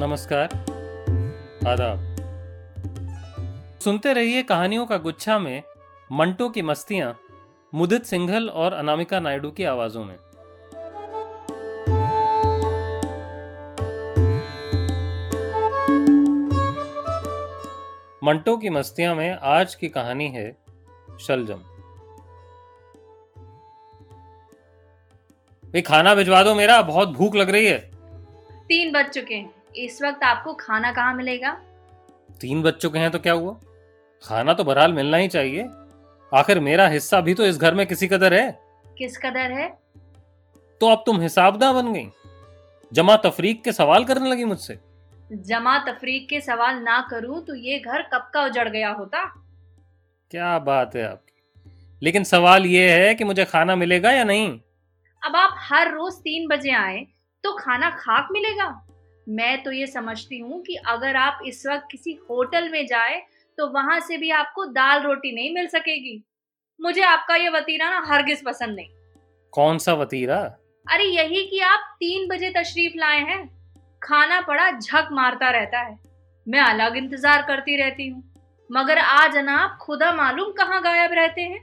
नमस्कार। आदाब। सुनते रहिए कहानियों का गुच्छा में मंटो की मस्तियाँ, मुदित सिंघल और अनामिका नायडू की आवाजों में। मंटो की मस्तियाँ में आज की कहानी है शलजम। खाना भिजवा दो मेरा, बहुत भूख लग रही है। तीन बज चुके हैं। इस वक्त आपको खाना कहाँ मिलेगा? तीन बच्चों चुके हैं तो क्या हुआ? खाना तो बहरहाल मिलना ही चाहिए। आखिर मेरा हिस्सा भी तो इस घर में किसी कदर है। किस कदर है? तो अब तुम हिसाबदा बन गई। जमा तफरीक के सवाल करने लगी मुझसे। जमा तफरीक के सवाल ना करूँ तो ये घर कब का उजड़ गया होता? क्या बात है आपकी। लेकिन सवाल ये है कि मुझे खाना मिलेगा या नहीं? अब आप हर रोज तीन बजे आए तो खाना खाक मिलेगा? मैं तो ये समझती हूँ कि अगर आप इस वक्त किसी होटल में जाए तो वहाँ से भी आपको दाल रोटी नहीं मिल सकेगी। मुझे आपका ये वतीरा ना हरगिज पसंद नहीं। कौन सा वतीरा? अरे यही कि आप तीन बजे तशरीफ़ लाए हैं। खाना पड़ा झक मारता रहता है। मैं अलग इंतज़ार करती रहती हूँ। मगर आज जनाब खुदा मालूम कहाँ गायब रहते हैं।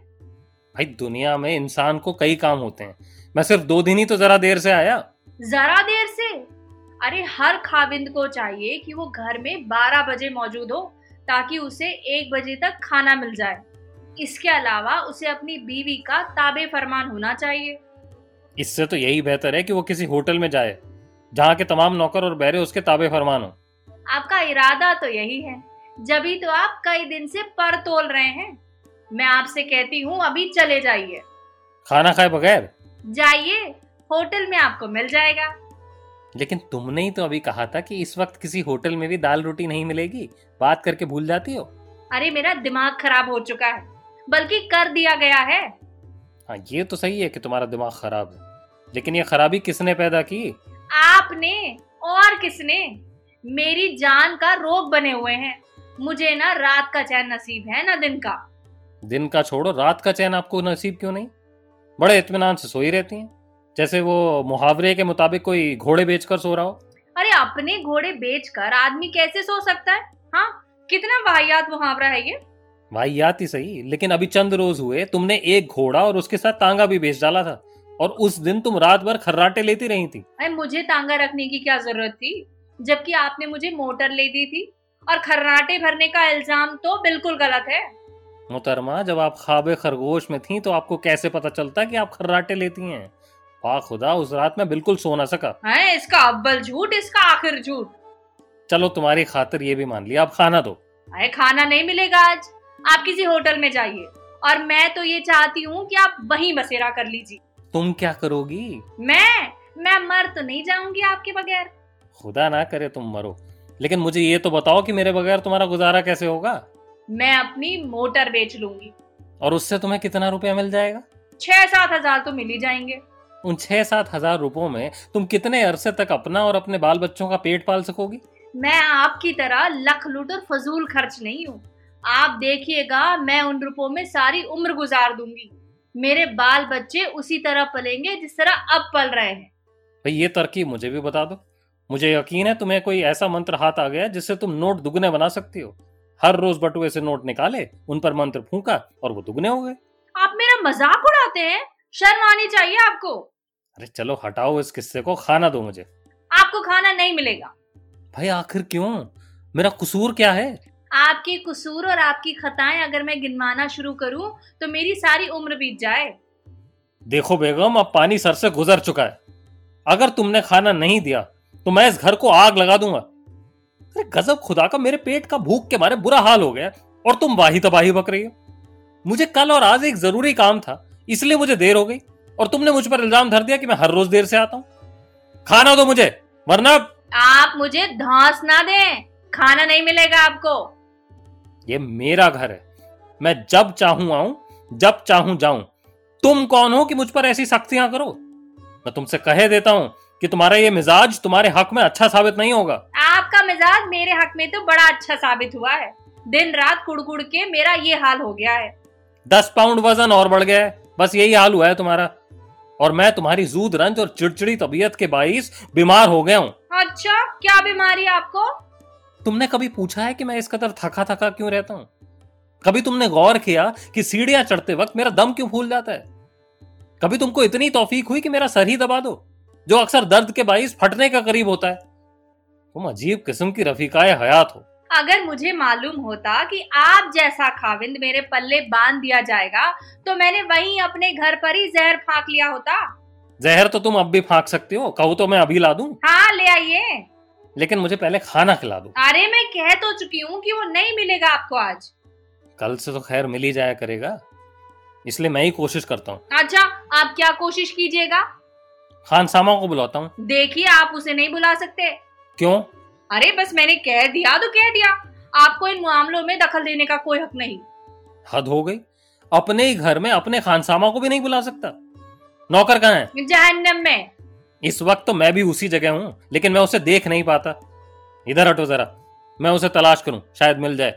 भाई दुनिया में इंसान को कई काम होते हैं। मैं सिर्फ़ दो दिन ही तो जरा देर से आया। जरा देर अरे हर खाविंद को चाहिए कि वो घर में बारह बजे मौजूद हो ताकि उसे एक बजे तक खाना मिल जाए। इसके अलावा उसे अपनी बीवी का ताबे फरमान होना चाहिए। इससे तो यही बेहतर है कि वो किसी होटल में जाए जहाँ के तमाम नौकर और बहरे उसके ताबे फरमान हो। आपका इरादा तो यही है। जभी तो आप कई दिन से पर तोल रहे हैं। मैं आपसे कहती हूँ अभी चले जाइए। खाना खाए बगैर? जाइए होटल में आपको मिल जाएगा। लेकिन तुमने ही तो अभी कहा था कि इस वक्त किसी होटल में भी दाल रोटी नहीं मिलेगी। बात करके भूल जाती हो? अरे मेरा दिमाग खराब हो चुका है बल्कि कर दिया गया है। हाँ ये तो सही है कि तुम्हारा दिमाग खराब है। लेकिन ये खराबी किसने पैदा की? आपने और किसने? मेरी जान का रोग बने हुए हैं। मुझे ना रात का चैन नसीब है ना दिन का। दिन का छोड़ो रात का चैन आपको नसीब क्यों नहीं? बड़े इतमान से सोई रहती हैं। जैसे वो मुहावरे के मुताबिक कोई घोड़े बेचकर सो रहा हो? अरे अपने घोड़े बेचकर आदमी कैसे सो सकता है? हाँ कितना वाहियात मुहावरा है ये? वाहियात ही सही लेकिन अभी चंद रोज हुए तुमने एक घोड़ा और उसके साथ तांगा भी बेच डाला था और उस दिन तुम रात भर खर्राटे लेती रही थी। अरे मुझे तांगा रखने की क्या ज़रूरत थी जबकि आपने मुझे मोटर ले दी थी और खर्राटे भरने का इल्ज़ाम तो बिल्कुल गलत है। मोहतरमा जब आप खाबे खरगोश में थी तो आपको कैसे पता चलता कि आप खर्राटे लेती हैं? वाह खुदा उस रात में बिल्कुल सो ना सका। है इसका अव्वल झूठ इसका आखिर झूठ। चलो तुम्हारी खातिर ये भी मान लिया अब खाना दो। अरे खाना नहीं मिलेगा आज। आप किसी होटल में जाइए और मैं तो ये चाहती हूँ कि आप वहीं बसेरा कर लीजिए। तुम क्या करोगी? मैं? मैं मर तो नहीं जाऊँगी आपके बगैर। खुदा ना करे तुम मरो। लेकिन मुझे ये तो बताओ कि मेरे बगैर तुम्हारा गुजारा कैसे होगा? मैं अपनी मोटर बेच लूँगी। और उससे तुम्हें कितना रुपया मिल जाएगा? छह सात हज़ार तो मिल ही जाएँगे। उन छह सात हज़ार रुपयों में तुम कितने अरसे तक अपना और अपने बाल बच्चों का पेट पाल सकोगी? मैं आपकी तरह लख लुट और फजूल खर्च नहीं हूँ। आप देखिएगा मैं उन रुपयों में सारी उम्र गुजार दूँगी। मेरे बाल बच्चे उसी तरह पलेंगे जिस तरह अब पल रहे हैं। भाई ये तरकीब मुझे भी बता दो। मुझे यकीन है तुम्हें कोई ऐसा मंत्र हाथ आ गया जिससे तुम नोट दुगने बना सकती हो। हर रोज बटुए से नोट निकाले उन पर मंत्र फूका और वो दुगने हो गए। आप मेरा मज़ाक उड़ाते हैं? शर्म आनी चाहिए आपको। अरे चलो हटाओ इस किस्से को खाना दो मुझे। आपको खाना नहीं मिलेगा। भाई आखिर क्यों? मेरा कसूर क्या है? आपके कसूर और आपकी खताएँ अगर मैं गिनवाना शुरू करूँ तो मेरी सारी उम्र बीत जाए। देखो बेगम अब पानी सर से गुजर चुका है। अगर तुमने खाना नहीं दिया तो मैं इस घर को आग लगा दूँगा। अरे गजब खुदा का मेरे पेट का भूख के मारे बुरा हाल हो गया और तुम वाही तबाही बक रही हो। मुझे कल और आज एक ज़रूरी काम था इसलिए मुझे देर हो गई। और तुमने मुझ पर इल्ज़ाम धर दिया कि मैं हर रोज देर से आता हूँ। खाना दो मुझे वरना आप मुझे धौस ना दें। खाना नहीं मिलेगा आपको। ये मेरा घर है। मैं जब चाहूँ आऊँ जब चाहूँ जाऊँ। तुम कौन हो कि मुझ पर ऐसी सख्तियाँ करो? मैं तुमसे कहे देता हूँ कि तुम्हारा ये मिजाज तुम्हारे हक में अच्छा साबित नहीं होगा। आपका मिजाज मेरे हक में तो बड़ा अच्छा साबित हुआ है। दिन रात कुड़कुड़ के मेरा ये हाल हो गया है। दस पाउंड वज़न और बढ़ गया है। बस यही हाल हुआ है तुम्हारा। और मैं तुम्हारी जूद रंज और चिड़चिड़ी तबीयत के बाईस बीमार हो गया हूँ। अच्छा क्या बीमारी आपको? तुमने कभी पूछा है कि मैं इस कदर थका थका क्यों रहता हूँ? कभी तुमने गौर किया कि सीढ़ियाँ चढ़ते वक्त मेरा दम क्यों फूल जाता है? कभी तुमको इतनी तौफीक हुई कि मेरा सर ही दबा दो जो अक्सर दर्द के बाईस फटने का करीब होता है? तुम अजीब किस्म की रफीकाए हयात हो। अगर मुझे मालूम होता कि आप जैसा खाविंद मेरे पल्ले बाँध दिया जाएगा तो मैंने वहीं अपने घर पर ही जहर फाक लिया होता। जहर तो तुम अब भी फाक सकती हो कहो तो मैं अभी ला दूँ? हाँ ले आइए। लेकिन मुझे पहले खाना खिला दो। अरे मैं कह तो चुकी हूँ कि वो नहीं मिलेगा आपको आज। कल से तो खैर मिल ही जाया करेगा इसलिए मैं ही कोशिश करता हूँ। अच्छा आप क्या कोशिश कीजिएगा? खान सामा को बुलाता हूँ। देखिए आप उसे नहीं बुला सकते। क्यों? अरे बस मैंने कह दिया तो कह दिया। आपको इन मामलों में दखल देने का कोई हक नहीं। हद हो गई। अपने ही घर में अपने खानसामा को भी नहीं बुला सकता। नौकर कहाँ है? जहन्नम में। इस वक्त तो मैं भी उसी जगह हूँ लेकिन मैं उसे देख नहीं पाता। इधर हटो जरा। मैं उसे तलाश करूँ शायद मिल जाए।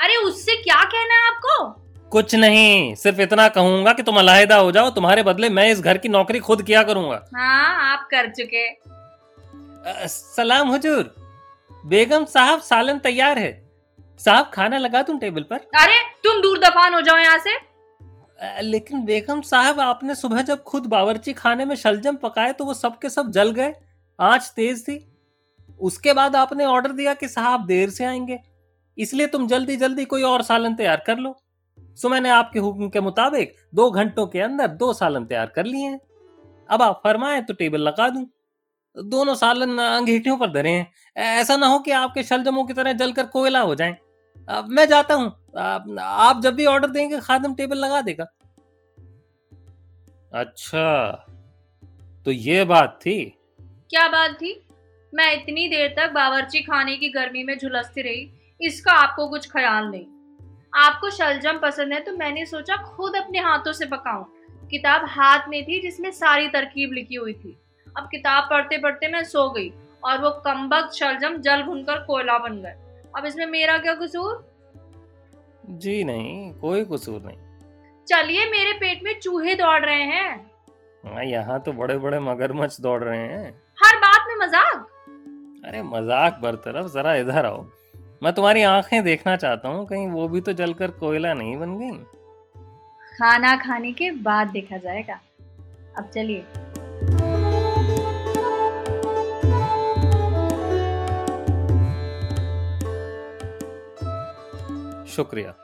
अरे उससे क्या कहना है आपको? कुछ नहीं सिर्फ़ इतना कहूँगा कि तुम अलाहिदा हो जाओ तुम्हारे बदले मैं इस घर की नौकरी खुद किया करूँगा। हाँ आप कर चुके। अ, सलाम हुजूर। बेगम साहब सालन तैयार है। साहब खाना लगा दूँ टेबल पर? अरे तुम दूर दफान हो जाओ यहाँ से। लेकिन बेगम साहब आपने सुबह जब खुद बावर्ची खाने में शलजम पकाए तो वो सब के सब जल गए। आँच तेज थी। उसके बाद आपने ऑर्डर दिया कि साहब देर से आएँगे। इसलिए तुम जल्दी जल्दी कोई और सालन तैयार कर लो। सो मैंने आपके हुक्म के मुताबिक दो घंटों के अंदर दो सालन तैयार कर लिए हैं। अब आप फरमाएँ तो टेबल लगा दूँ। दोनों सालन अंगीठियों पर धरे हैं। ऐसा ना हो कि आपके शलजमों की तरह जलकर कोयला हो जाए। मैं जाता हूँ। आप, आप जब भी ऑर्डर देंगे खादम टेबल लगा देगा। अच्छा तो ये बात थी? क्या बात थी? मैं इतनी देर तक बावर्ची खाने की गर्मी में झुलसती रही। इसका आपको कुछ ख्याल नहीं। आपको शलजम पसंद है तो मैंने सोचा खुद अपने हाथों से पकाऊं। किताब हाथ में थी जिसमें सारी तरकीब लिखी हुई थी। अब किताब पढ़ते पढ़ते मैं सो गई और वो कम्बक शलजम जल भुनकर कोयला बन गए। अब इसमें मेरा क्या कसूर? जी नहीं कोई कसूर नहीं। चलिए मेरे पेट में चूहे दौड़ रहे हैं। हाँ, यहाँ तो बड़े बड़े मगरमच्छ दौड़ रहे हैं। हर बात में मज़ाक? अरे मज़ाक बरतरफ जरा इधर आओ। मैं तुम्हारी आँखें देखना चाहता हूँ कहीं वो भी तो जलकर कोयला नहीं बन गई। खाना खाने के बाद देखा जाएगा। अब चलिए। शुक्रिया।